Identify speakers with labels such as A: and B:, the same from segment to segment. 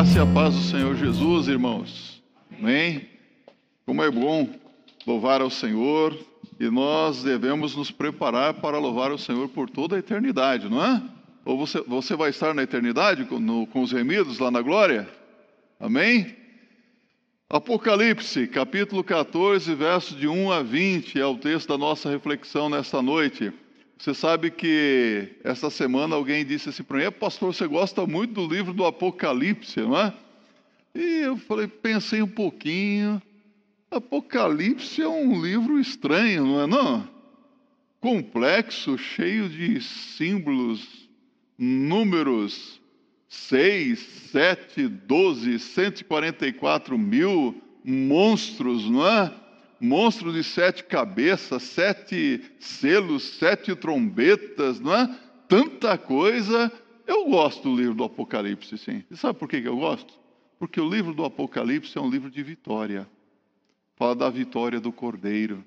A: graça e a paz do Senhor Jesus, irmãos. Amém? Como é bom louvar ao Senhor e nós devemos nos preparar para louvar o Senhor por toda a eternidade, não é? Ou você, você vai estar na eternidade com, no, com os remidos lá na glória? Amém? Apocalipse, capítulo 14, versos de 1 a 20, é o texto da nossa reflexão nesta noite. Você sabe que esta semana alguém disse assim para mim, pastor, você gosta muito do livro do Apocalipse, não é? E eu falei, pensei um pouquinho. Apocalipse é um livro estranho, não é não? Complexo, cheio de símbolos, números, 6, 7, 12, 144 mil monstros, não é? Monstro de sete cabeças, sete selos, sete trombetas, não é? Tanta coisa. Eu gosto do livro do Apocalipse, sim. E sabe por que eu gosto? Porque o livro do Apocalipse é um livro de vitória. Fala da vitória do Cordeiro,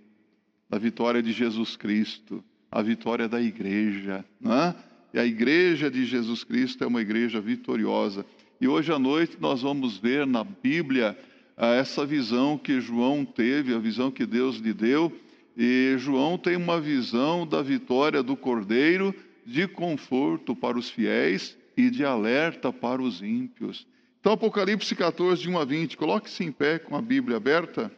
A: da vitória de Jesus Cristo, a vitória da igreja, não é? E a igreja de Jesus Cristo é uma igreja vitoriosa. E hoje à noite nós vamos ver na Bíblia a essa visão que João teve, a visão que Deus lhe deu. E João tem uma visão da vitória do Cordeiro, de conforto para os fiéis e de alerta para os ímpios. Então, Apocalipse 14, de 1 a 20, coloque-se em pé com a Bíblia aberta.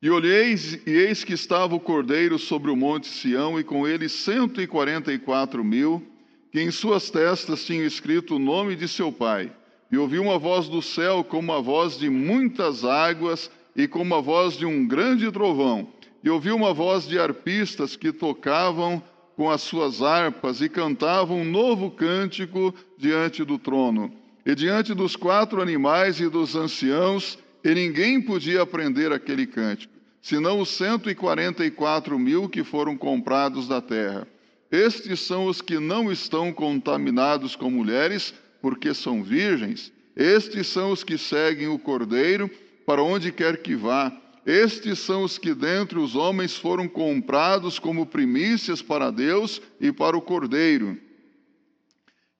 A: E olheis, e eis que estava o cordeiro sobre o monte Sião, e com ele cento e quarenta e quatro mil, que em suas testas tinham escrito o nome de seu pai. E ouvi uma voz do céu como a voz de muitas águas e como a voz de um grande trovão. E ouvi uma voz de arpistas que tocavam com as suas harpas e cantavam um novo cântico diante do trono. E diante dos quatro animais e dos anciãos, e ninguém podia aprender aquele cântico, senão os cento e quarenta e quatro mil que foram comprados da terra. Estes são os que não estão contaminados com mulheres, porque são virgens, estes são os que seguem o Cordeiro para onde quer que vá. Estes são os que dentre os homens foram comprados como primícias para Deus e para o Cordeiro.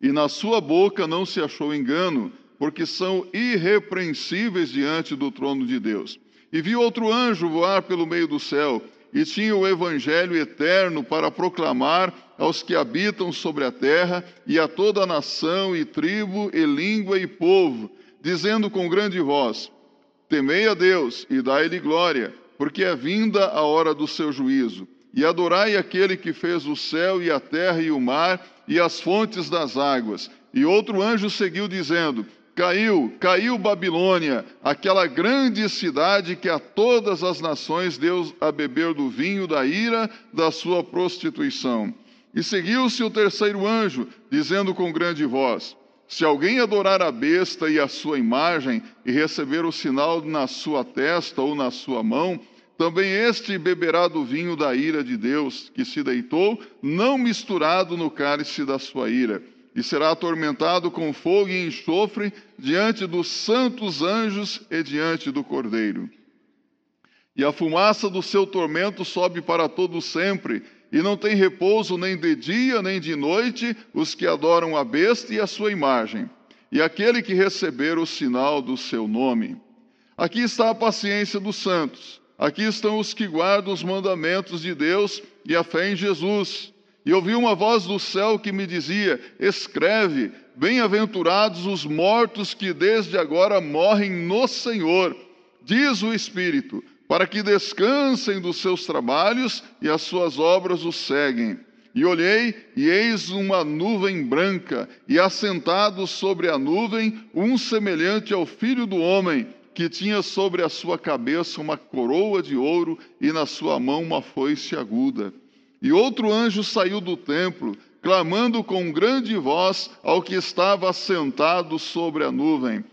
A: E na sua boca não se achou engano, porque são irrepreensíveis diante do trono de Deus. E vi outro anjo voar pelo meio do céu, e tinha o evangelho eterno para proclamar aos que habitam sobre a terra e a toda nação e tribo e língua e povo, dizendo com grande voz: Temei a Deus e dai-lhe glória, porque é vinda a hora do seu juízo. E adorai aquele que fez o céu e a terra e o mar e as fontes das águas. E outro anjo seguiu dizendo: Caiu, caiu Babilônia, aquela grande cidade que a todas as nações deu a beber do vinho da ira da sua prostituição. E seguiu-se o terceiro anjo, dizendo com grande voz: Se alguém adorar a besta e a sua imagem, e receber o sinal na sua testa ou na sua mão, também este beberá do vinho da ira de Deus, que se deitou, não misturado no cálice da sua ira e será atormentado com fogo e enxofre diante dos santos anjos e diante do Cordeiro. E a fumaça do seu tormento sobe para todo sempre, e não tem repouso nem de dia nem de noite os que adoram a besta e a sua imagem, e aquele que receber o sinal do seu nome. Aqui está a paciência dos santos, aqui estão os que guardam os mandamentos de Deus e a fé em Jesus. E ouvi uma voz do céu que me dizia: Escreve, bem-aventurados os mortos que desde agora morrem no Senhor, diz o Espírito, para que descansem dos seus trabalhos e as suas obras os seguem. E olhei, e eis uma nuvem branca, e assentado sobre a nuvem, um semelhante ao filho do homem, que tinha sobre a sua cabeça uma coroa de ouro e na sua mão uma foice aguda. E outro anjo saiu do templo, clamando com grande voz ao que estava sentado sobre a nuvem: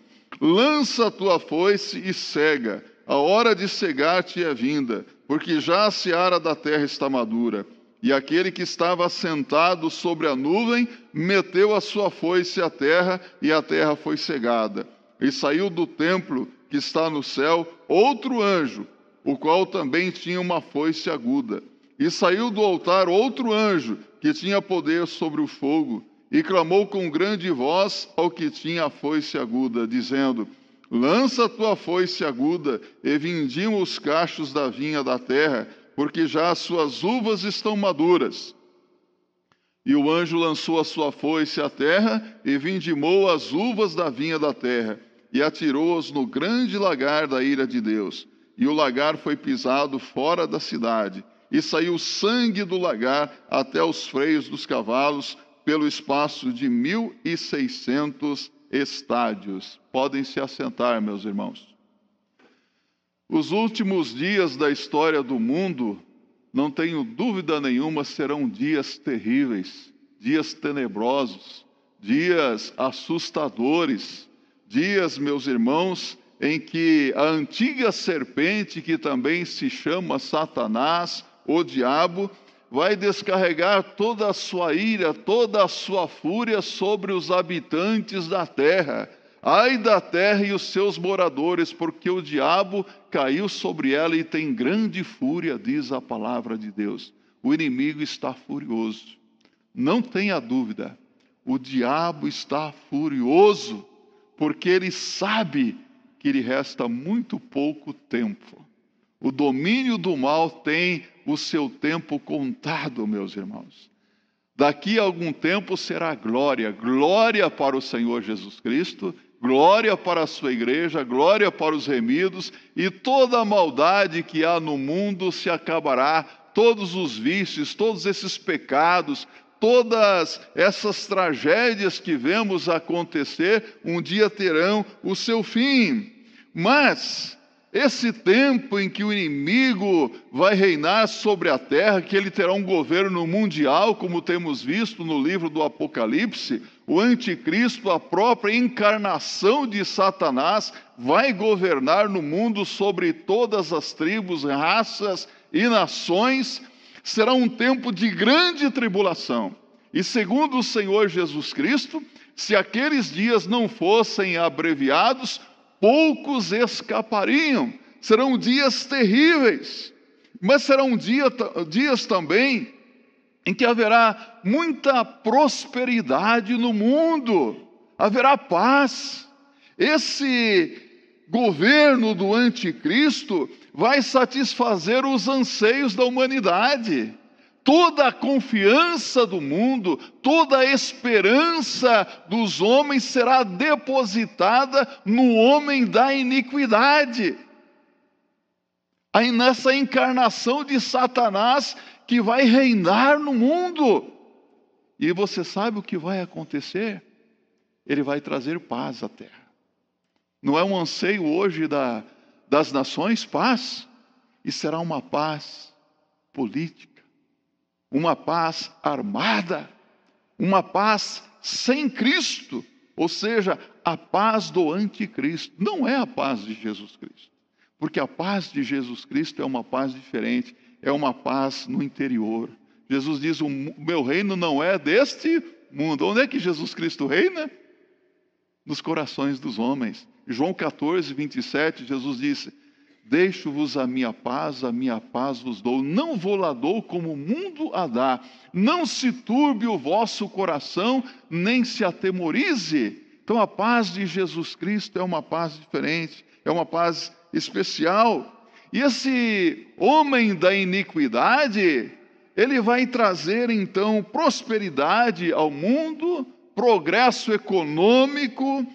A: Lança a tua foice e cega, a hora de cegar-te é vinda, porque já a seara da terra está madura. E aquele que estava sentado sobre a nuvem meteu a sua foice à terra, e a terra foi cegada. E saiu do templo que está no céu outro anjo, o qual também tinha uma foice aguda. E saiu do altar outro anjo, que tinha poder sobre o fogo, e clamou com grande voz ao que tinha a foice aguda, dizendo: Lança a tua foice aguda e vindima os cachos da vinha da terra, porque já as suas uvas estão maduras. E o anjo lançou a sua foice à terra e vindimou as uvas da vinha da terra e atirou-as no grande lagar da ira de Deus. E o lagar foi pisado fora da cidade, e saiu sangue do lagar até os freios dos cavalos, pelo espaço de mil e seiscentos estádios. Podem se assentar, meus irmãos. Os últimos dias da história do mundo, não tenho dúvida nenhuma, serão dias terríveis, dias tenebrosos, dias assustadores, dias, meus irmãos, em que a antiga serpente, que também se chama Satanás, o diabo, vai descarregar toda a sua ira, toda a sua fúria sobre os habitantes da terra. Ai da terra e os seus moradores, porque o diabo caiu sobre ela e tem grande fúria, diz a palavra de Deus. O inimigo está furioso. Não tenha dúvida, o diabo está furioso, porque ele sabe que lhe resta muito pouco tempo. O domínio do mal tem o seu tempo contado, meus irmãos. Daqui a algum tempo será glória, glória para o Senhor Jesus Cristo, glória para a sua igreja, glória para os remidos, e toda a maldade que há no mundo se acabará, todos os vícios, todos esses pecados, todas essas tragédias que vemos acontecer, um dia terão o seu fim. Mas esse tempo em que o inimigo vai reinar sobre a terra, que ele terá um governo mundial, como temos visto no livro do Apocalipse, o anticristo, a própria encarnação de Satanás, vai governar no mundo sobre todas as tribos, raças e nações. Será um tempo de grande tribulação. E segundo o Senhor Jesus Cristo, se aqueles dias não fossem abreviados, poucos escapariam. Serão dias terríveis, mas serão dia, dias também em que haverá muita prosperidade no mundo, haverá paz. Esse governo do anticristo vai satisfazer os anseios da humanidade toda a confiança do mundo, toda a esperança dos homens será depositada no homem da iniquidade. Aí nessa encarnação de Satanás que vai reinar no mundo. E você sabe o que vai acontecer? Ele vai trazer paz à terra. Não é um anseio hoje da, das nações paz? E será uma paz política uma paz armada, uma paz sem Cristo, ou seja, a paz do anticristo. Não é a paz de Jesus Cristo, porque a paz de Jesus Cristo é uma paz diferente, é uma paz no interior. Jesus diz: O meu reino não é deste mundo. Onde é que Jesus Cristo reina? Nos corações dos homens. João 14, 27, Jesus disse: Deixo-vos a minha paz, a minha paz vos dou. Não vou lá dou como o mundo a dá. Não se turbe o vosso coração, nem se atemorize. Então a paz de Jesus Cristo é uma paz diferente, é uma paz especial. E esse homem da iniquidade, ele vai trazer então prosperidade ao mundo, progresso econômico,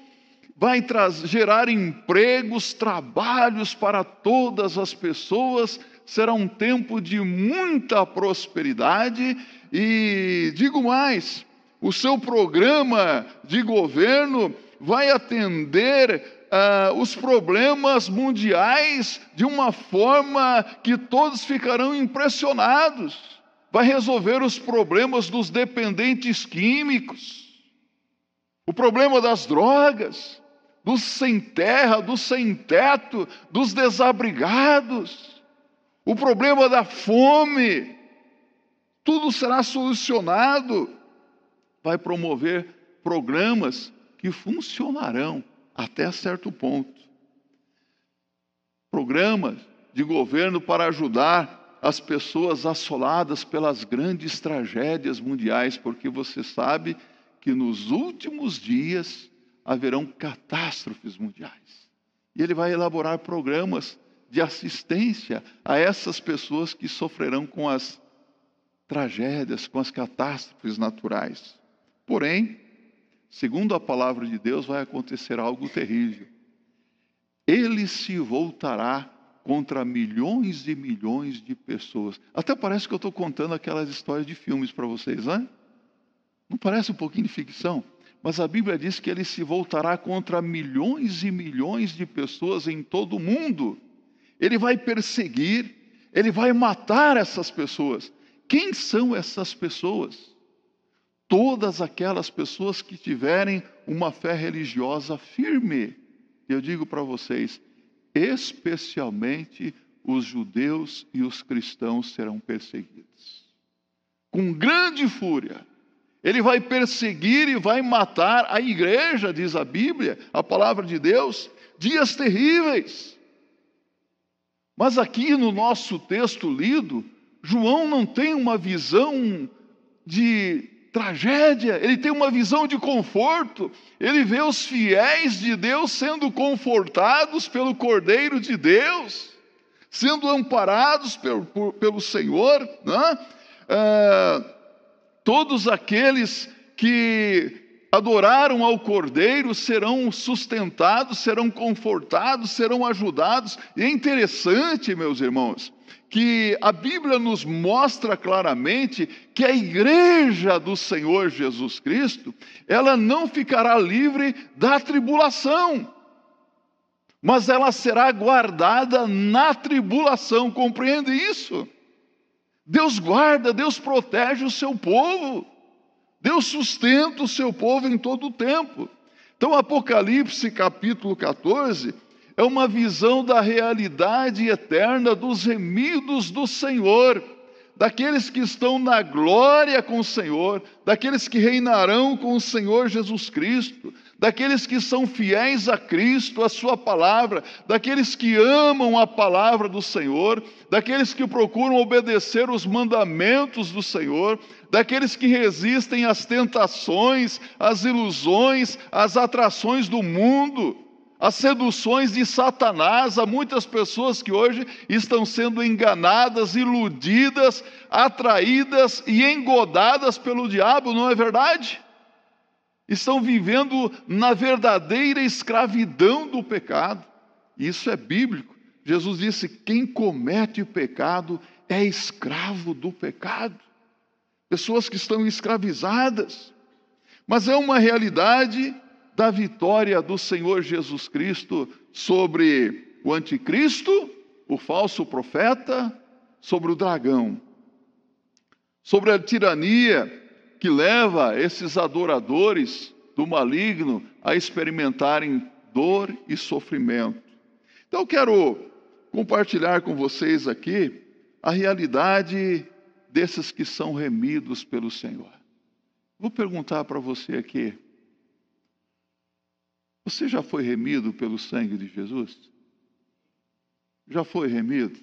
A: vai gerar empregos, trabalhos para todas as pessoas, será um tempo de muita prosperidade e, digo mais, o seu programa de governo vai atender uh, os problemas mundiais de uma forma que todos ficarão impressionados. Vai resolver os problemas dos dependentes químicos, o problema das drogas, dos sem terra, dos sem teto, dos desabrigados, o problema da fome, tudo será solucionado. Vai promover programas que funcionarão até certo ponto. Programas de governo para ajudar as pessoas assoladas pelas grandes tragédias mundiais, porque você sabe que nos últimos dias haverão catástrofes mundiais. E ele vai elaborar programas de assistência a essas pessoas que sofrerão com as tragédias, com as catástrofes naturais. Porém, segundo a palavra de Deus, vai acontecer algo terrível. Ele se voltará contra milhões e milhões de pessoas. Até parece que eu estou contando aquelas histórias de filmes para vocês, né? Não parece um pouquinho de ficção? Mas a Bíblia diz que ele se voltará contra milhões e milhões de pessoas em todo o mundo. Ele vai perseguir, ele vai matar essas pessoas. Quem são essas pessoas? Todas aquelas pessoas que tiverem uma fé religiosa firme. Eu digo para vocês, especialmente os judeus e os cristãos serão perseguidos. Com grande fúria ele vai perseguir e vai matar a igreja, diz a Bíblia, a palavra de Deus, dias terríveis. Mas aqui no nosso texto lido, João não tem uma visão de tragédia, ele tem uma visão de conforto. Ele vê os fiéis de Deus sendo confortados pelo Cordeiro de Deus, sendo amparados pelo, pelo Senhor. Né? Ah, Todos aqueles que adoraram ao Cordeiro serão sustentados, serão confortados, serão ajudados. E é interessante, meus irmãos, que a Bíblia nos mostra claramente que a igreja do Senhor Jesus Cristo, ela não ficará livre da tribulação, mas ela será guardada na tribulação, compreende isso? Deus guarda, Deus protege o seu povo. Deus sustenta o seu povo em todo o tempo. Então, Apocalipse capítulo 14 é uma visão da realidade eterna dos remidos do Senhor, daqueles que estão na glória com o Senhor, daqueles que reinarão com o Senhor Jesus Cristo, daqueles que são fiéis a Cristo, a Sua palavra, daqueles que amam a palavra do Senhor, daqueles que procuram obedecer os mandamentos do Senhor, daqueles que resistem às tentações, às ilusões, às atrações do mundo, às seduções de Satanás. Há muitas pessoas que hoje estão sendo enganadas, iludidas, atraídas e engodadas pelo diabo, não é verdade? Estão vivendo na verdadeira escravidão do pecado. Isso é bíblico. Jesus disse: quem comete pecado é escravo do pecado. Pessoas que estão escravizadas. Mas é uma realidade da vitória do Senhor Jesus Cristo sobre o anticristo, o falso profeta, sobre o dragão, sobre a tirania que leva esses adoradores do maligno a experimentarem dor e sofrimento. Então, eu quero compartilhar com vocês aqui a realidade desses que são remidos pelo Senhor. Vou perguntar para você aqui: você já foi remido pelo sangue de Jesus? Já foi remido?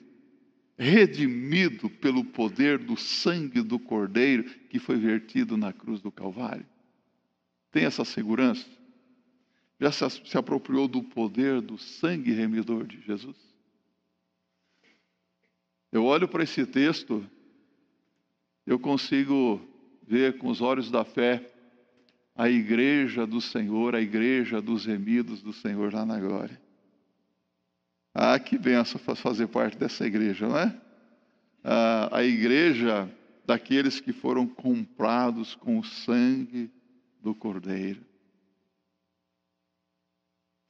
A: redimido pelo poder do sangue do Cordeiro que foi vertido na cruz do Calvário? Tem essa segurança? Já se apropriou do poder do sangue remidor de Jesus? Eu olho para esse texto, eu consigo ver com os olhos da fé a igreja do Senhor, a igreja dos remidos do Senhor lá na glória. Ah, que benção fazer parte dessa igreja, não é? Ah, a igreja daqueles que foram comprados com o sangue do Cordeiro.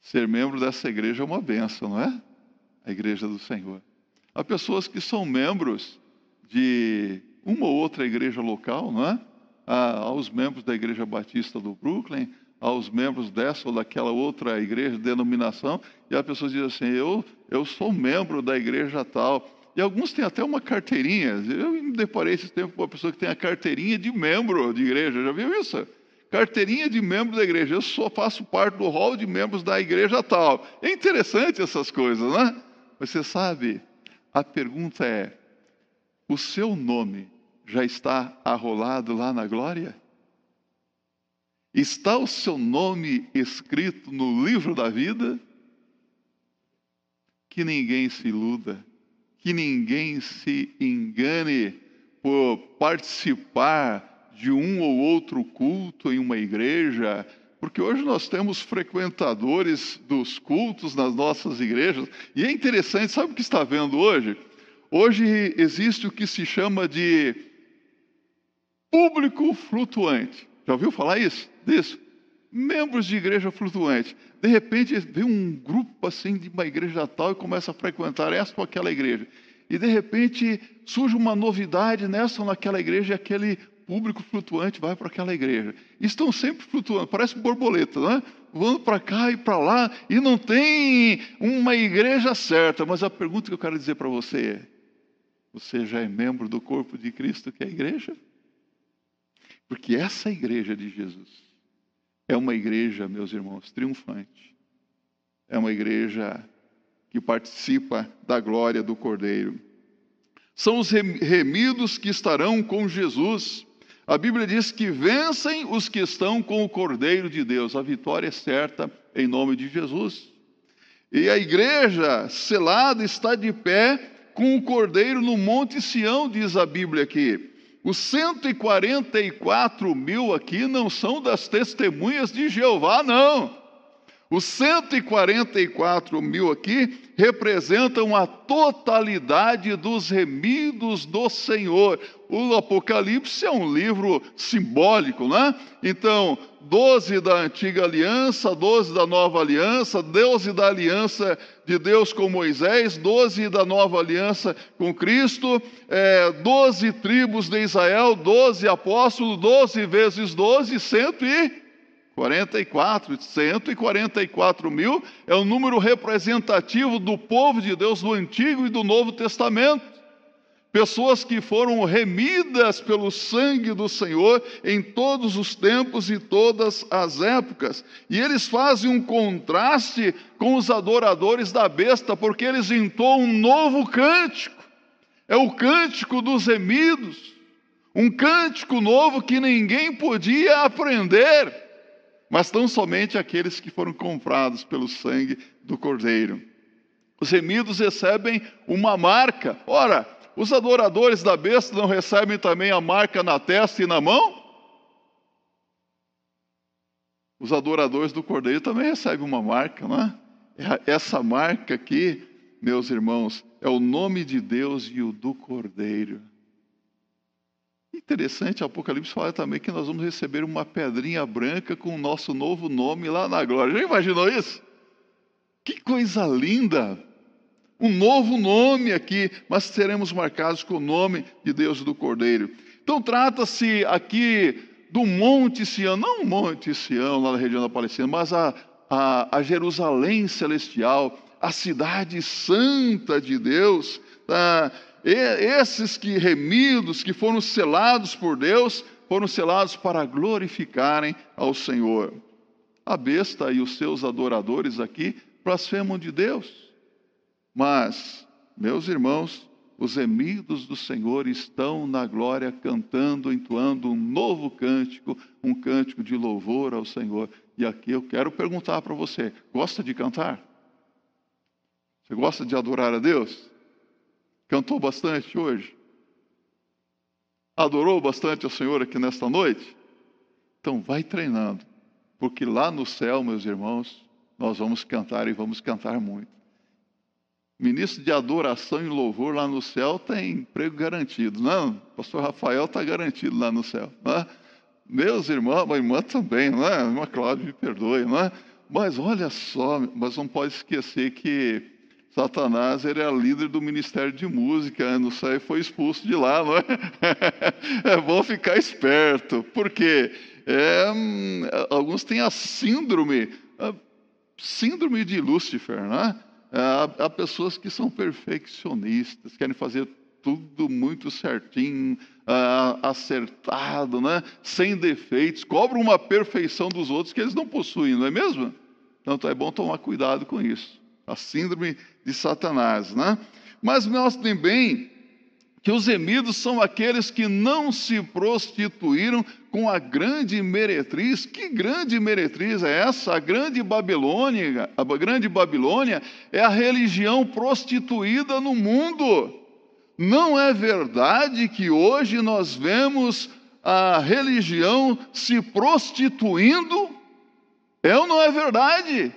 A: Ser membro dessa igreja é uma benção, não é? A igreja do Senhor. Há pessoas que são membros de uma ou outra igreja local, não é? Há, aos membros da Igreja Batista do Brooklyn, aos membros dessa ou daquela outra igreja, denominação, e a pessoa diz assim: eu, eu sou membro da igreja tal. E alguns têm até uma carteirinha. Eu me deparei esse tempo com uma pessoa que tem a carteirinha de membro de igreja. Já viu isso? Carteirinha de membro da igreja. Eu só faço parte do hall de membros da igreja tal. É interessante essas coisas, né? Mas você sabe, a pergunta é: o seu nome já está arrolado lá na glória? Está o seu nome escrito no livro da vida? Que ninguém se iluda, que ninguém se engane por participar de um ou outro culto em uma igreja, porque hoje nós temos frequentadores dos cultos nas nossas igrejas, e é interessante, sabe o que está vendo hoje? Hoje existe o que se chama de público flutuante. Já ouviu falar isso? Disso? Membros de igreja flutuante. De repente vem um grupo assim de uma igreja tal e começa a frequentar essa ou aquela igreja. E de repente surge uma novidade nessa ou naquela igreja e aquele público flutuante vai para aquela igreja. Estão sempre flutuando, parece borboleta, né? Voando para cá e para lá, e não tem uma igreja certa. Mas a pergunta que eu quero dizer para você é: você já é membro do corpo de Cristo, que é a igreja? Porque essa igreja de Jesus é uma igreja, meus irmãos, triunfante. É uma igreja que participa da glória do Cordeiro. São os remidos que estarão com Jesus. A Bíblia diz que vencem os que estão com o Cordeiro de Deus. A vitória é certa em nome de Jesus. E a igreja selada está de pé com o Cordeiro no Monte Sião, diz a Bíblia aqui. Os 144 mil aqui não são das testemunhas de Jeová, não. Os 144 mil aqui representam a totalidade dos remidos do Senhor. O Apocalipse é um livro simbólico, né? Então, 12 da antiga aliança, 12 da nova aliança, 12 da aliança de Deus com Moisés, 12 da nova aliança com Cristo, é, 12 tribos de Israel, 12 apóstolos, 12 vezes 12, 100 44, 144 mil é o número representativo do povo de Deus do Antigo e do Novo Testamento. Pessoas que foram remidas pelo sangue do Senhor em todos os tempos e todas as épocas. E eles fazem um contraste com os adoradores da besta, porque eles entoam um novo cântico. É o cântico dos remidos. Um cântico novo que ninguém podia aprender mas tão somente aqueles que foram comprados pelo sangue do Cordeiro. Os remidos recebem uma marca. Ora, os adoradores da besta não recebem também a marca na testa e na mão? Os adoradores do Cordeiro também recebem uma marca, não é? Essa marca aqui, meus irmãos, é o nome de Deus e o do Cordeiro. Interessante, Apocalipse fala também que nós vamos receber uma pedrinha branca com o nosso novo nome lá na glória. Já imaginou isso? Que coisa linda! Um novo nome aqui, mas seremos marcados com o nome de Deus do Cordeiro. Então trata-se aqui do Monte Sião, não o Monte Sião lá na região da Palestina, mas a, a, a Jerusalém celestial, a cidade santa de Deus. Tá? Esses que remidos, que foram selados por Deus, foram selados para glorificarem ao Senhor. A besta e os seus adoradores aqui blasfemam de Deus. Mas, meus irmãos, os remidos do Senhor estão na glória cantando, entoando um novo cântico, um cântico de louvor ao Senhor. E aqui eu quero perguntar para você: gosta de cantar? Você gosta de adorar a Deus? Cantou bastante hoje? Adorou bastante o Senhor aqui nesta noite? Então vai treinando, porque lá no céu, meus irmãos, nós vamos cantar e vamos cantar muito. Ministro de adoração e louvor lá no céu tem emprego garantido, não? O pastor Rafael está garantido lá no céu. Não é? Meus irmãos, a irmã também, não é? A irmã Cláudia me perdoe, não é? Mas olha só, mas não pode esquecer que Satanás era líder do ministério de música, no céu foi expulso de lá, não é? É bom ficar esperto, porque é, alguns têm a síndrome, a síndrome de Lúcifer, né? Há, há pessoas que são perfeccionistas, querem fazer tudo muito certinho, acertado, né? sem defeitos, cobram uma perfeição dos outros que eles não possuem, não é mesmo? Então é bom tomar cuidado com isso a síndrome de Satanás, né? Mas nós também que os gemidos são aqueles que não se prostituíram com a grande meretriz. Que grande meretriz é essa? A grande Babilônia, a grande Babilônia é a religião prostituída no mundo. Não é verdade que hoje nós vemos a religião se prostituindo? É ou não é verdade?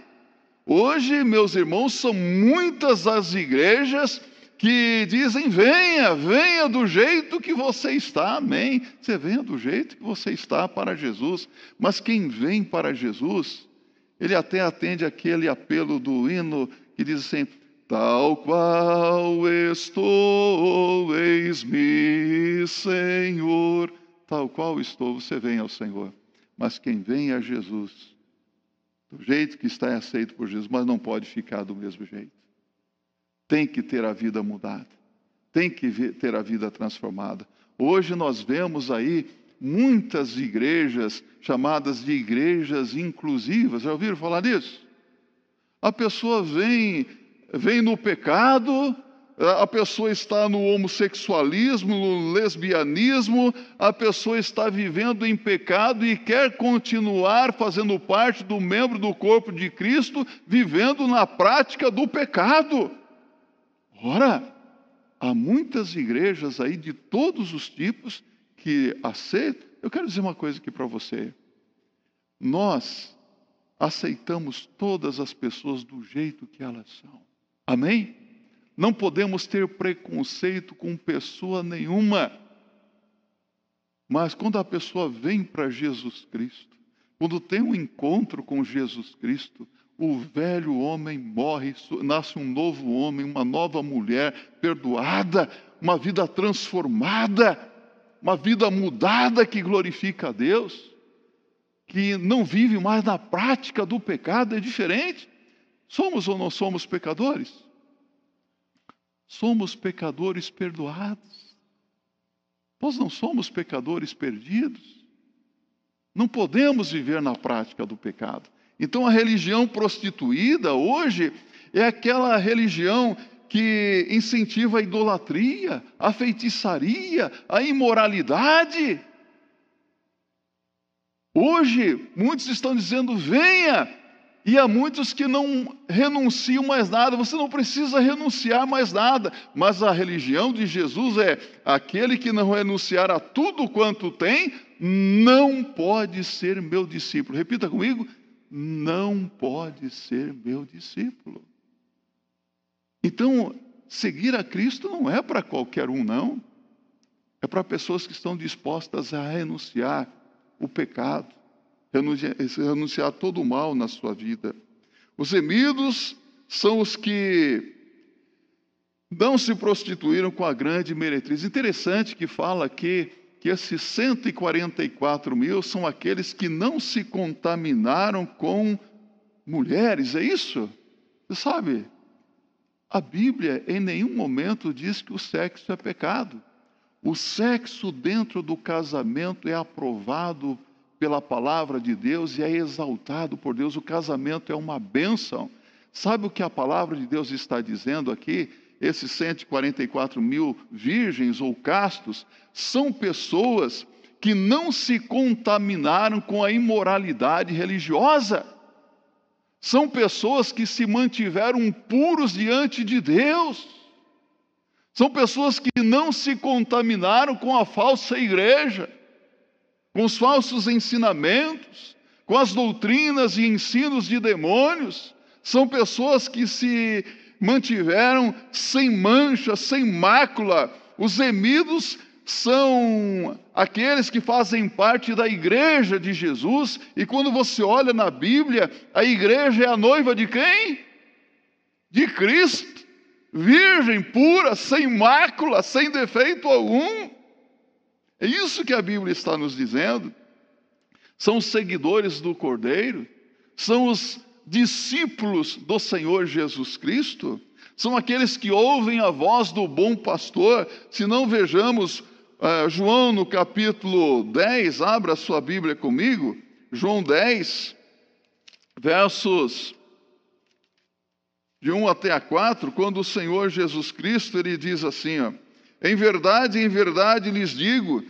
A: Hoje, meus irmãos, são muitas as igrejas que dizem: venha, venha do jeito que você está, amém. Você venha do jeito que você está para Jesus. Mas quem vem para Jesus, ele até atende aquele apelo do hino que diz assim: Tal qual estou, eis-me, Senhor. Tal qual estou, você vem ao Senhor. Mas quem vem a Jesus, do jeito que está é aceito por Jesus, mas não pode ficar do mesmo jeito tem que ter a vida mudada, tem que ter a vida transformada. Hoje nós vemos aí muitas igrejas chamadas de igrejas inclusivas. Já ouviram falar disso? A pessoa vem, vem no pecado, a pessoa está no homossexualismo, no lesbianismo, a pessoa está vivendo em pecado e quer continuar fazendo parte do membro do corpo de Cristo, vivendo na prática do pecado. Ora, há muitas igrejas aí de todos os tipos que aceitam. Eu quero dizer uma coisa aqui para você. Nós aceitamos todas as pessoas do jeito que elas são. Amém? Não podemos ter preconceito com pessoa nenhuma. Mas quando a pessoa vem para Jesus Cristo, quando tem um encontro com Jesus Cristo, o velho homem morre, nasce um novo homem, uma nova mulher, perdoada, uma vida transformada, uma vida mudada que glorifica a Deus, que não vive mais na prática do pecado, é diferente. Somos ou não somos pecadores? Somos pecadores perdoados. Nós não somos pecadores perdidos. Não podemos viver na prática do pecado. Então a religião prostituída hoje é aquela religião que incentiva a idolatria, a feitiçaria, a imoralidade. Hoje, muitos estão dizendo: venha, e há muitos que não renunciam mais nada. Você não precisa renunciar mais nada, mas a religião de Jesus é: aquele que não renunciar a tudo quanto tem, não pode ser meu discípulo. Repita comigo: não pode ser meu discípulo. Então, seguir a Cristo não é para qualquer um, não. É para pessoas que estão dispostas a renunciar o pecado, renunciar, renunciar todo o mal na sua vida. Os remidos são os que não se prostituíram com a grande meretriz. Interessante que fala que que esses 144 mil são aqueles que não se contaminaram com mulheres, é isso? Você sabe, a Bíblia em nenhum momento diz que o sexo é pecado. O sexo dentro do casamento é aprovado pela palavra de Deus e é exaltado por Deus. O casamento é uma bênção. Sabe o que a palavra de Deus está dizendo aqui? esses 144 mil virgens ou castos, são pessoas que não se contaminaram com a imoralidade religiosa. São pessoas que se mantiveram puros diante de Deus. São pessoas que não se contaminaram com a falsa igreja, com os falsos ensinamentos, com as doutrinas e ensinos de demônios. São pessoas que se mantiveram sem mancha, sem mácula. Os emidos são aqueles que fazem parte da igreja de Jesus, e quando você olha na Bíblia, a igreja é a noiva de quem? De Cristo, virgem, pura, sem mácula, sem defeito algum. É isso que a Bíblia está nos dizendo. São os seguidores do Cordeiro, são os discípulos do Senhor Jesus Cristo são aqueles que ouvem a voz do bom pastor. Se não vejamos uh, João no capítulo 10, abra sua Bíblia comigo, João 10, versos de 1 até a 4, quando o Senhor Jesus Cristo ele diz assim: ó, Em verdade, em verdade lhes digo: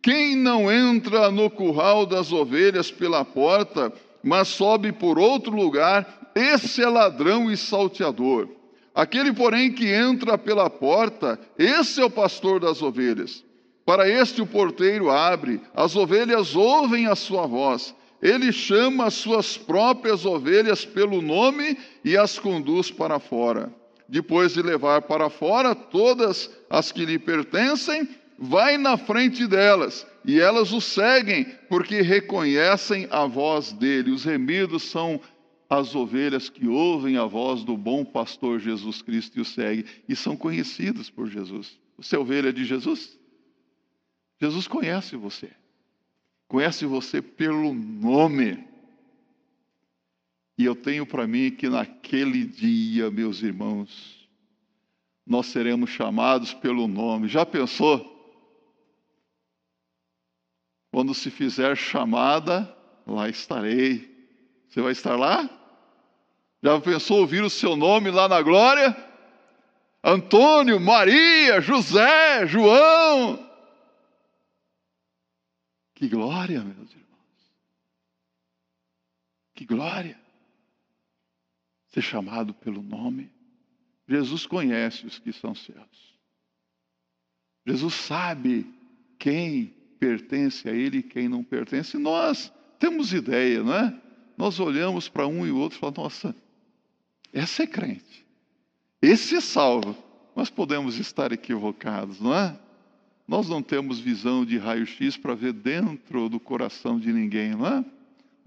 A: quem não entra no curral das ovelhas pela porta, mas sobe por outro lugar, esse é ladrão e salteador. Aquele, porém, que entra pela porta, esse é o pastor das ovelhas. Para este o porteiro abre, as ovelhas ouvem a sua voz. Ele chama as suas próprias ovelhas pelo nome e as conduz para fora. Depois de levar para fora todas as que lhe pertencem, vai na frente delas, e elas o seguem, porque reconhecem a voz dele. Os remidos são as ovelhas que ouvem a voz do bom pastor Jesus Cristo e o seguem, e são conhecidos por Jesus. Você é ovelha de Jesus? Jesus conhece você conhece você pelo nome. E eu tenho para mim que naquele dia, meus irmãos, nós seremos chamados pelo nome. Já pensou? Quando se fizer chamada, lá estarei. Você vai estar lá? Já pensou ouvir o seu nome lá na glória? Antônio, Maria, José, João, que glória, meus irmãos. Que glória. Ser chamado pelo nome. Jesus conhece os que são seus. Jesus sabe quem pertence a Ele e quem não pertence. Nós temos ideia, não é? Nós olhamos para um e o outro e falamos: nossa, essa é crente, esse é salvo. Mas podemos estar equivocados, não é? Nós não temos visão de raio-x para ver dentro do coração de ninguém, não é?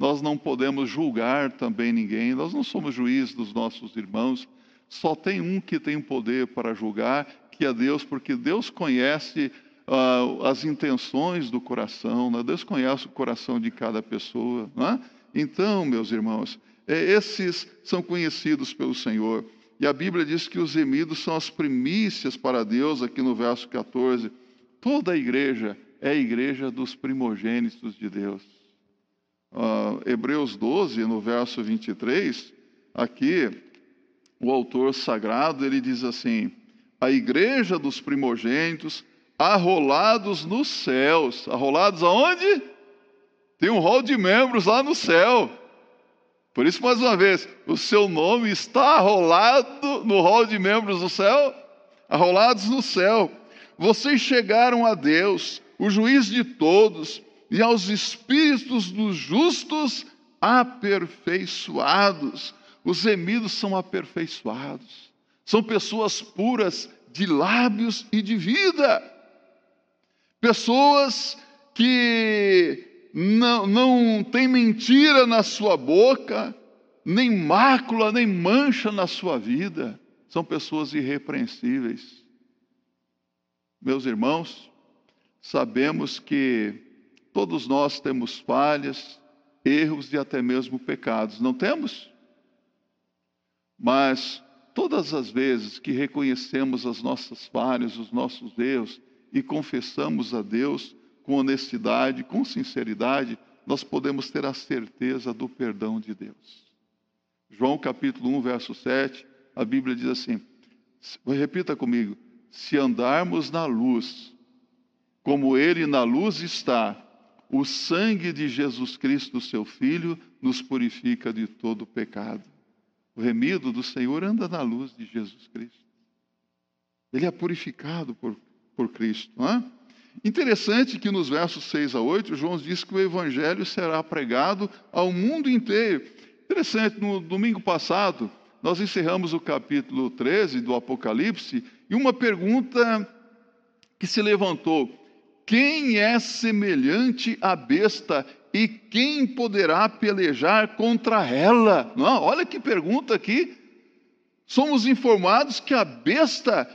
A: Nós não podemos julgar também ninguém, nós não somos juízes dos nossos irmãos. Só tem um que tem poder para julgar, que é Deus, porque Deus conhece uh, as intenções do coração, né? Deus conhece o coração de cada pessoa. Não é? Então, meus irmãos, é, esses são conhecidos pelo Senhor. E a Bíblia diz que os remidos são as primícias para Deus, aqui no verso 14. Toda a igreja é a igreja dos primogênitos de Deus. Uh, Hebreus 12, no verso 23, aqui, o autor sagrado, ele diz assim, a igreja dos primogênitos, arrolados nos céus. Arrolados aonde? Tem um rol de membros lá no céu. Por isso, mais uma vez, o seu nome está arrolado no rol de membros do céu? Arrolados no céu. Vocês chegaram a Deus, o juiz de todos, e aos espíritos dos justos aperfeiçoados. Os remidos são aperfeiçoados, são pessoas puras de lábios e de vida, pessoas que não, não tem mentira na sua boca, nem mácula, nem mancha na sua vida, são pessoas irrepreensíveis. Meus irmãos, sabemos que todos nós temos falhas, erros e até mesmo pecados, não temos? Mas todas as vezes que reconhecemos as nossas falhas, os nossos erros e confessamos a Deus com honestidade, com sinceridade, nós podemos ter a certeza do perdão de Deus. João capítulo 1, verso 7, a Bíblia diz assim: repita comigo, se andarmos na luz, como Ele na luz está, o sangue de Jesus Cristo, seu Filho, nos purifica de todo pecado. O remido do Senhor anda na luz de Jesus Cristo. Ele é purificado por, por Cristo. Não é? Interessante que nos versos 6 a 8, João diz que o Evangelho será pregado ao mundo inteiro. Interessante, no domingo passado, nós encerramos o capítulo 13 do Apocalipse e uma pergunta que se levantou: quem é semelhante à besta e quem poderá pelejar contra ela? Não, olha que pergunta aqui. Somos informados que a besta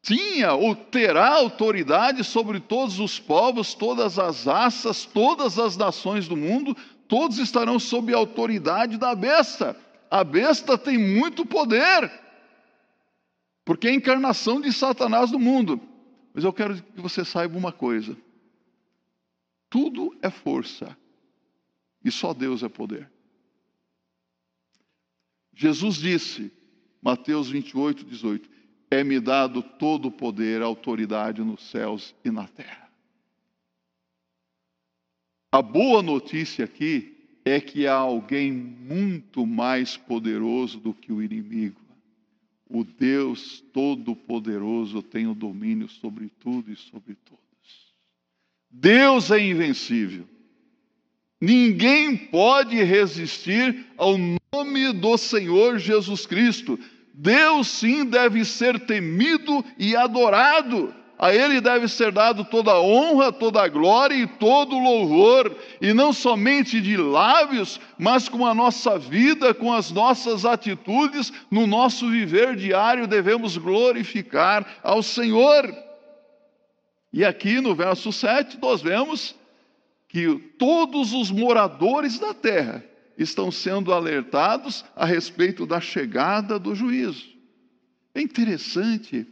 A: tinha ou terá autoridade sobre todos os povos, todas as raças, todas as nações do mundo, todos estarão sob a autoridade da besta. A besta tem muito poder, porque é a encarnação de Satanás no mundo. Mas eu quero que você saiba uma coisa: tudo é força, e só Deus é poder. Jesus disse, Mateus 28, 18: é-me dado todo o poder, autoridade nos céus e na terra. A boa notícia aqui é que há alguém muito mais poderoso do que o inimigo. O Deus Todo-Poderoso tem o domínio sobre tudo e sobre todos. Deus é invencível. Ninguém pode resistir ao nome do Senhor Jesus Cristo. Deus sim deve ser temido e adorado. A Ele deve ser dado toda a honra, toda a glória e todo o louvor, e não somente de lábios, mas com a nossa vida, com as nossas atitudes, no nosso viver diário, devemos glorificar ao Senhor. E aqui no verso 7, nós vemos que todos os moradores da terra estão sendo alertados a respeito da chegada do juízo. É interessante,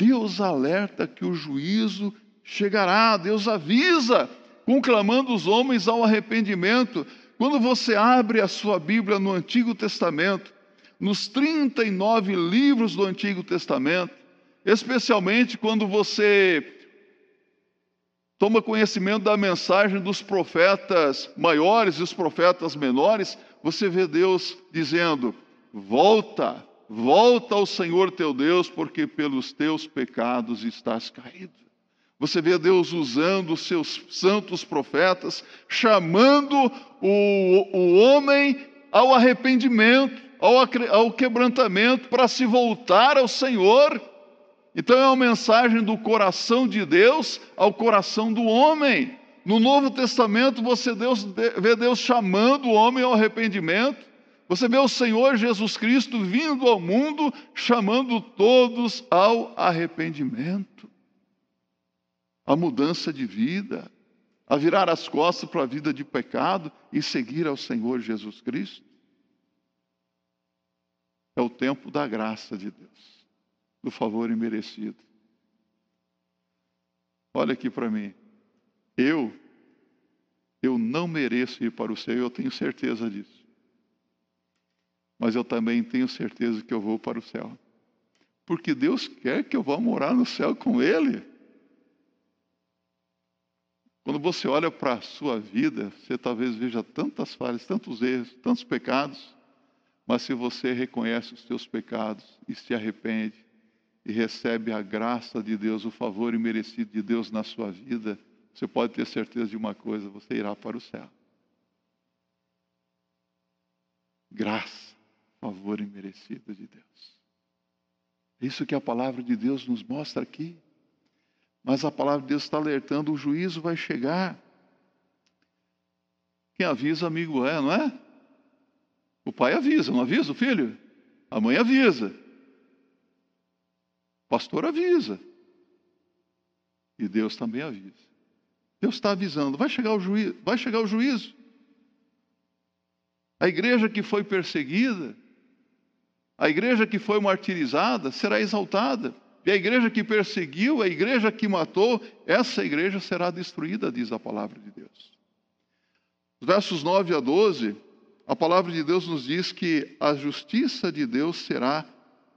A: Deus alerta que o juízo chegará, Deus avisa, conclamando os homens ao arrependimento. Quando você abre a sua Bíblia no Antigo Testamento, nos 39 livros do Antigo Testamento, especialmente quando você toma conhecimento da mensagem dos profetas maiores e os profetas menores, você vê Deus dizendo: volta, volta ao Senhor teu Deus, porque pelos teus pecados estás caído. Você vê Deus usando os seus santos profetas, chamando o, o homem ao arrependimento, ao, ao quebrantamento, para se voltar ao Senhor então é uma mensagem do coração de Deus ao coração do homem. No Novo Testamento você Deus, vê Deus chamando o homem ao arrependimento. Você vê o Senhor Jesus Cristo vindo ao mundo chamando todos ao arrependimento, a mudança de vida, a virar as costas para a vida de pecado e seguir ao Senhor Jesus Cristo. É o tempo da graça de Deus do favor imerecido. Olha aqui para mim. Eu, eu não mereço ir para o céu, eu tenho certeza disso. Mas eu também tenho certeza que eu vou para o céu. Porque Deus quer que eu vá morar no céu com Ele. Quando você olha para a sua vida, você talvez veja tantas falhas, tantos erros, tantos pecados, mas se você reconhece os seus pecados e se arrepende, e recebe a graça de Deus, o favor imerecido de Deus na sua vida, você pode ter certeza de uma coisa: você irá para o céu. Graça, favor imerecido de Deus. É isso que a palavra de Deus nos mostra aqui. Mas a palavra de Deus está alertando: o juízo vai chegar. Quem avisa, amigo é, não é? O pai avisa, não avisa o filho? A mãe avisa pastor avisa. E Deus também avisa. Deus está avisando, vai chegar o juízo, vai chegar o juízo. A igreja que foi perseguida, a igreja que foi martirizada será exaltada. E a igreja que perseguiu, a igreja que matou, essa igreja será destruída, diz a palavra de Deus. Os versos 9 a 12, a palavra de Deus nos diz que a justiça de Deus será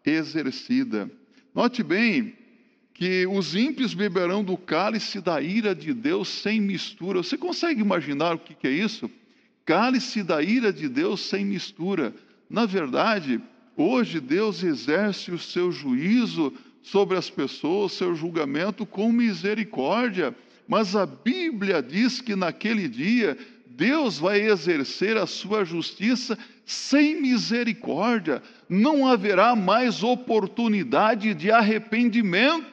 A: exercida. Note bem que os ímpios beberão do cálice da ira de Deus sem mistura. Você consegue imaginar o que é isso? Cálice da ira de Deus sem mistura. Na verdade, hoje Deus exerce o seu juízo sobre as pessoas, seu julgamento com misericórdia. Mas a Bíblia diz que naquele dia Deus vai exercer a sua justiça sem misericórdia, não haverá mais oportunidade de arrependimento.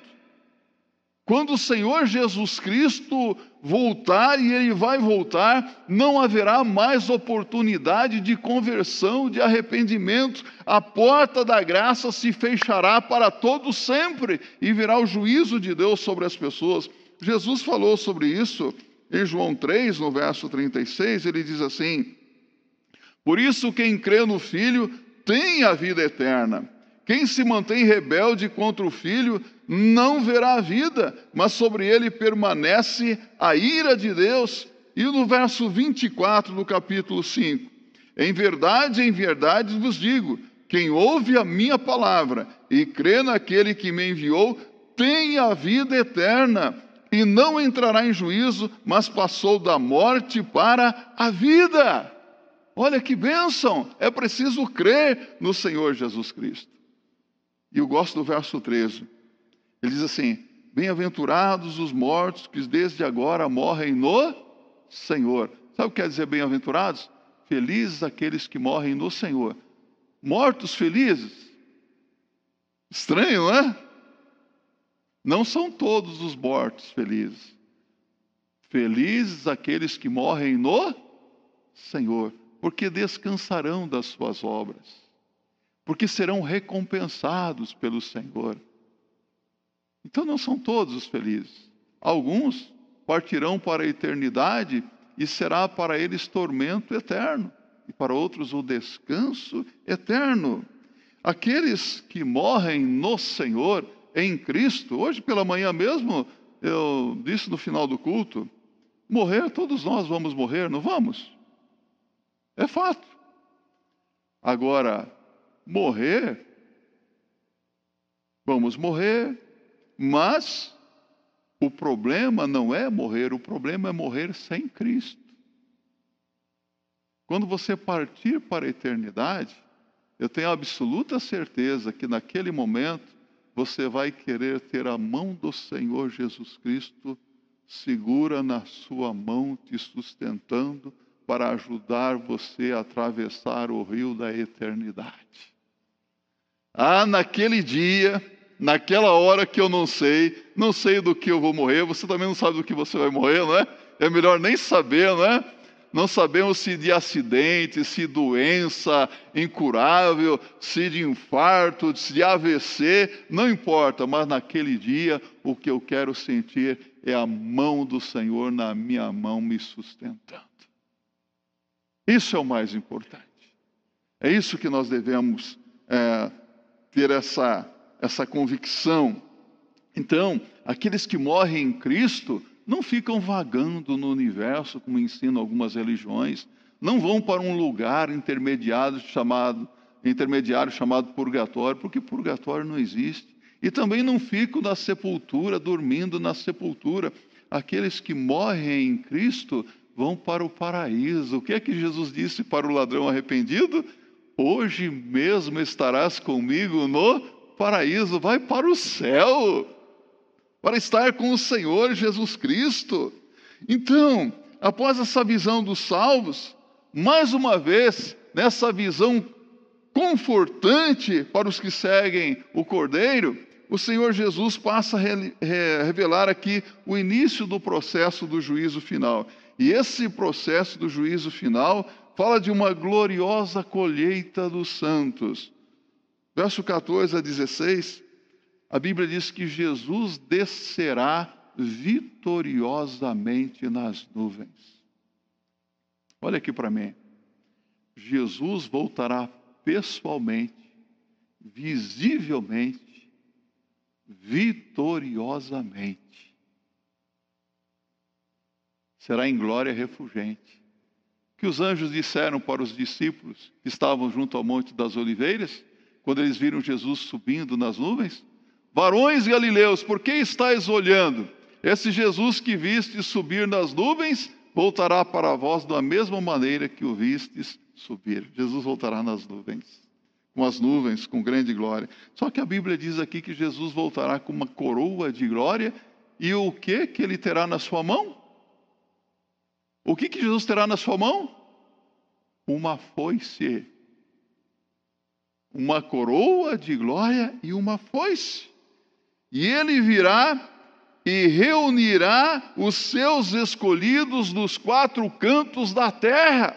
A: Quando o Senhor Jesus Cristo voltar, e Ele vai voltar, não haverá mais oportunidade de conversão, de arrependimento, a porta da graça se fechará para todos sempre e virá o juízo de Deus sobre as pessoas. Jesus falou sobre isso em João 3, no verso 36, ele diz assim: Por isso, quem crê no Filho tem a vida eterna. Quem se mantém rebelde contra o Filho não verá a vida, mas sobre ele permanece a ira de Deus. E no verso 24 do capítulo 5: Em verdade, em verdade vos digo: Quem ouve a minha palavra e crê naquele que me enviou, tem a vida eterna e não entrará em juízo, mas passou da morte para a vida. Olha que bênção! É preciso crer no Senhor Jesus Cristo. E eu gosto do verso 13. Ele diz assim: Bem-aventurados os mortos que desde agora morrem no Senhor. Sabe o que quer dizer bem-aventurados? Felizes aqueles que morrem no Senhor. Mortos felizes? Estranho, não é? Não são todos os mortos felizes. Felizes aqueles que morrem no Senhor, porque descansarão das suas obras, porque serão recompensados pelo Senhor. Então não são todos os felizes. Alguns partirão para a eternidade e será para eles tormento eterno, e para outros o descanso eterno. Aqueles que morrem no Senhor, em Cristo, hoje pela manhã mesmo, eu disse no final do culto: morrer, todos nós vamos morrer, não vamos? É fato. Agora, morrer, vamos morrer, mas o problema não é morrer, o problema é morrer sem Cristo. Quando você partir para a eternidade, eu tenho absoluta certeza que naquele momento você vai querer ter a mão do Senhor Jesus Cristo segura na sua mão, te sustentando para ajudar você a atravessar o rio da eternidade. Ah, naquele dia, naquela hora que eu não sei, não sei do que eu vou morrer, você também não sabe do que você vai morrer, não é? É melhor nem saber, não é? Não sabemos se de acidente, se doença incurável, se de infarto, se de AVC, não importa, mas naquele dia o que eu quero sentir é a mão do Senhor na minha mão me sustentando. Isso é o mais importante. É isso que nós devemos é, ter essa essa convicção. Então, aqueles que morrem em Cristo não ficam vagando no universo, como ensinam algumas religiões, não vão para um lugar intermediário chamado, intermediário chamado purgatório, porque purgatório não existe. E também não ficam na sepultura, dormindo na sepultura. Aqueles que morrem em Cristo vão para o paraíso. O que é que Jesus disse para o ladrão arrependido? Hoje mesmo estarás comigo no paraíso, vai para o céu, para estar com o Senhor Jesus Cristo. Então, após essa visão dos salvos, mais uma vez, nessa visão confortante para os que seguem o Cordeiro, o Senhor Jesus passa a revelar aqui o início do processo do juízo final. E esse processo do juízo final fala de uma gloriosa colheita dos santos. Verso 14 a 16, a Bíblia diz que Jesus descerá vitoriosamente nas nuvens. Olha aqui para mim. Jesus voltará pessoalmente, visivelmente, vitoriosamente. Será em glória refulgente. Que os anjos disseram para os discípulos que estavam junto ao Monte das Oliveiras, quando eles viram Jesus subindo nas nuvens? Varões galileus, por que estáis olhando? Esse Jesus que vistes subir nas nuvens, voltará para vós da mesma maneira que o vistes subir. Jesus voltará nas nuvens, com as nuvens, com grande glória. Só que a Bíblia diz aqui que Jesus voltará com uma coroa de glória, e o que que ele terá na sua mão? O que que Jesus terá na sua mão? Uma foice uma coroa de glória e uma foice. E ele virá e reunirá os seus escolhidos dos quatro cantos da terra.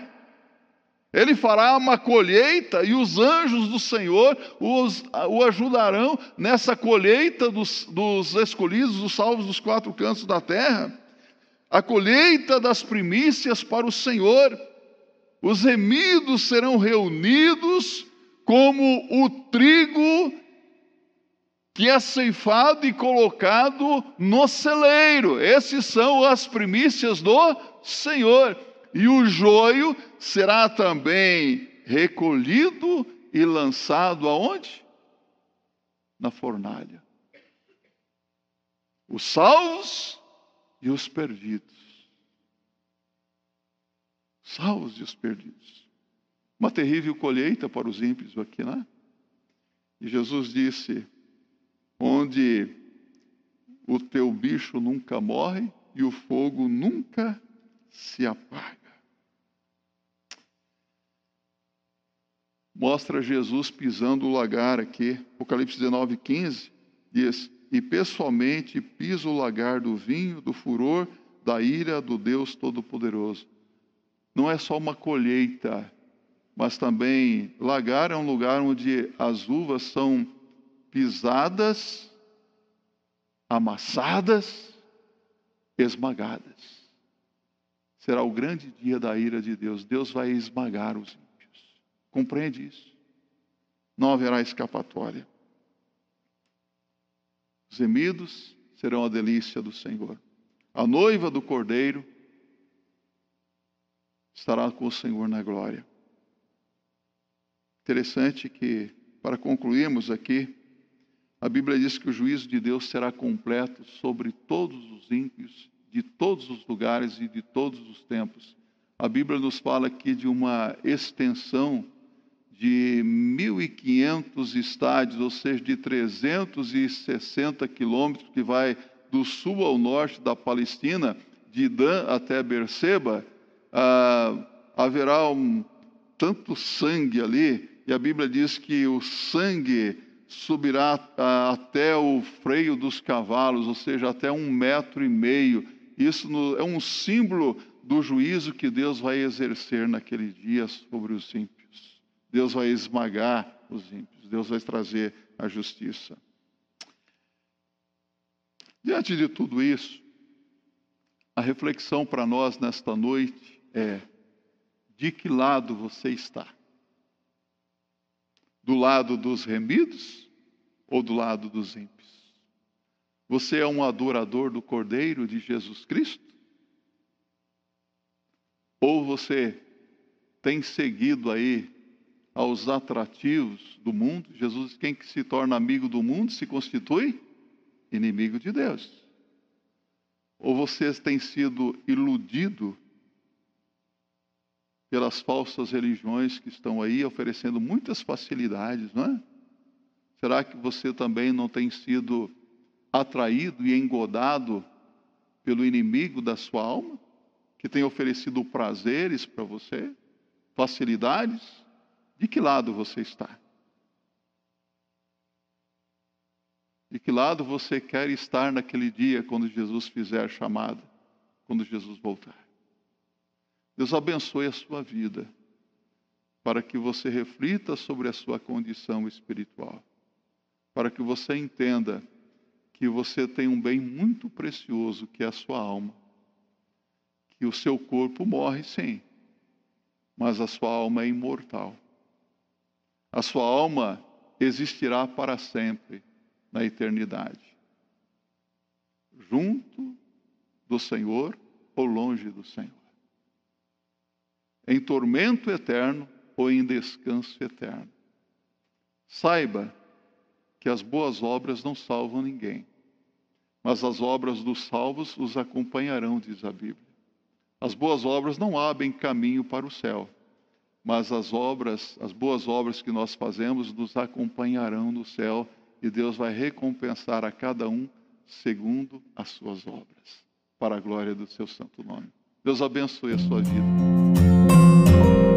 A: Ele fará uma colheita e os anjos do Senhor os, o ajudarão nessa colheita dos, dos escolhidos, dos salvos dos quatro cantos da terra. A colheita das primícias para o Senhor. Os remidos serão reunidos como o trigo que é ceifado e colocado no celeiro. Esses são as primícias do Senhor. E o joio será também recolhido e lançado aonde? Na fornalha. Os salvos e os perdidos. Salvos e os perdidos. Uma terrível colheita para os ímpios aqui, né? E Jesus disse: onde o teu bicho nunca morre e o fogo nunca se apaga. Mostra Jesus pisando o lagar aqui. Apocalipse 19, 15 diz: E pessoalmente pisa o lagar do vinho, do furor, da ira do Deus Todo-Poderoso. Não é só uma colheita, mas também lagar é um lugar onde as uvas são pisadas, amassadas, esmagadas. Será o grande dia da ira de Deus. Deus vai esmagar os ímpios. Compreende isso? Não haverá escapatória. Os gemidos serão a delícia do Senhor. A noiva do Cordeiro estará com o Senhor na glória. Interessante que, para concluirmos aqui, a Bíblia diz que o juízo de Deus será completo sobre todos os ímpios, de todos os lugares e de todos os tempos. A Bíblia nos fala aqui de uma extensão de 1.500 estádios, ou seja, de 360 quilômetros, que vai do sul ao norte da Palestina, de Dan até Berseba, ah, haverá um, tanto sangue ali, e a Bíblia diz que o sangue subirá até o freio dos cavalos, ou seja, até um metro e meio. Isso é um símbolo do juízo que Deus vai exercer naquele dia sobre os ímpios. Deus vai esmagar os ímpios, Deus vai trazer a justiça. Diante de tudo isso, a reflexão para nós nesta noite é: de que lado você está? Do lado dos remidos ou do lado dos ímpios? Você é um adorador do Cordeiro de Jesus Cristo? Ou você tem seguido aí aos atrativos do mundo? Jesus, quem que se torna amigo do mundo se constitui inimigo de Deus. Ou você tem sido iludido pelas falsas religiões que estão aí oferecendo muitas facilidades, não é? Será que você também não tem sido atraído e engodado pelo inimigo da sua alma, que tem oferecido prazeres para você, facilidades? De que lado você está? De que lado você quer estar naquele dia quando Jesus fizer a chamada, quando Jesus voltar? Deus abençoe a sua vida, para que você reflita sobre a sua condição espiritual, para que você entenda que você tem um bem muito precioso, que é a sua alma. Que o seu corpo morre, sim, mas a sua alma é imortal. A sua alma existirá para sempre na eternidade, junto do Senhor ou longe do Senhor em tormento eterno ou em descanso eterno. Saiba que as boas obras não salvam ninguém, mas as obras dos salvos os acompanharão, diz a Bíblia. As boas obras não abrem caminho para o céu, mas as obras, as boas obras que nós fazemos nos acompanharão no céu e Deus vai recompensar a cada um segundo as suas obras, para a glória do seu santo nome. Deus abençoe a sua vida.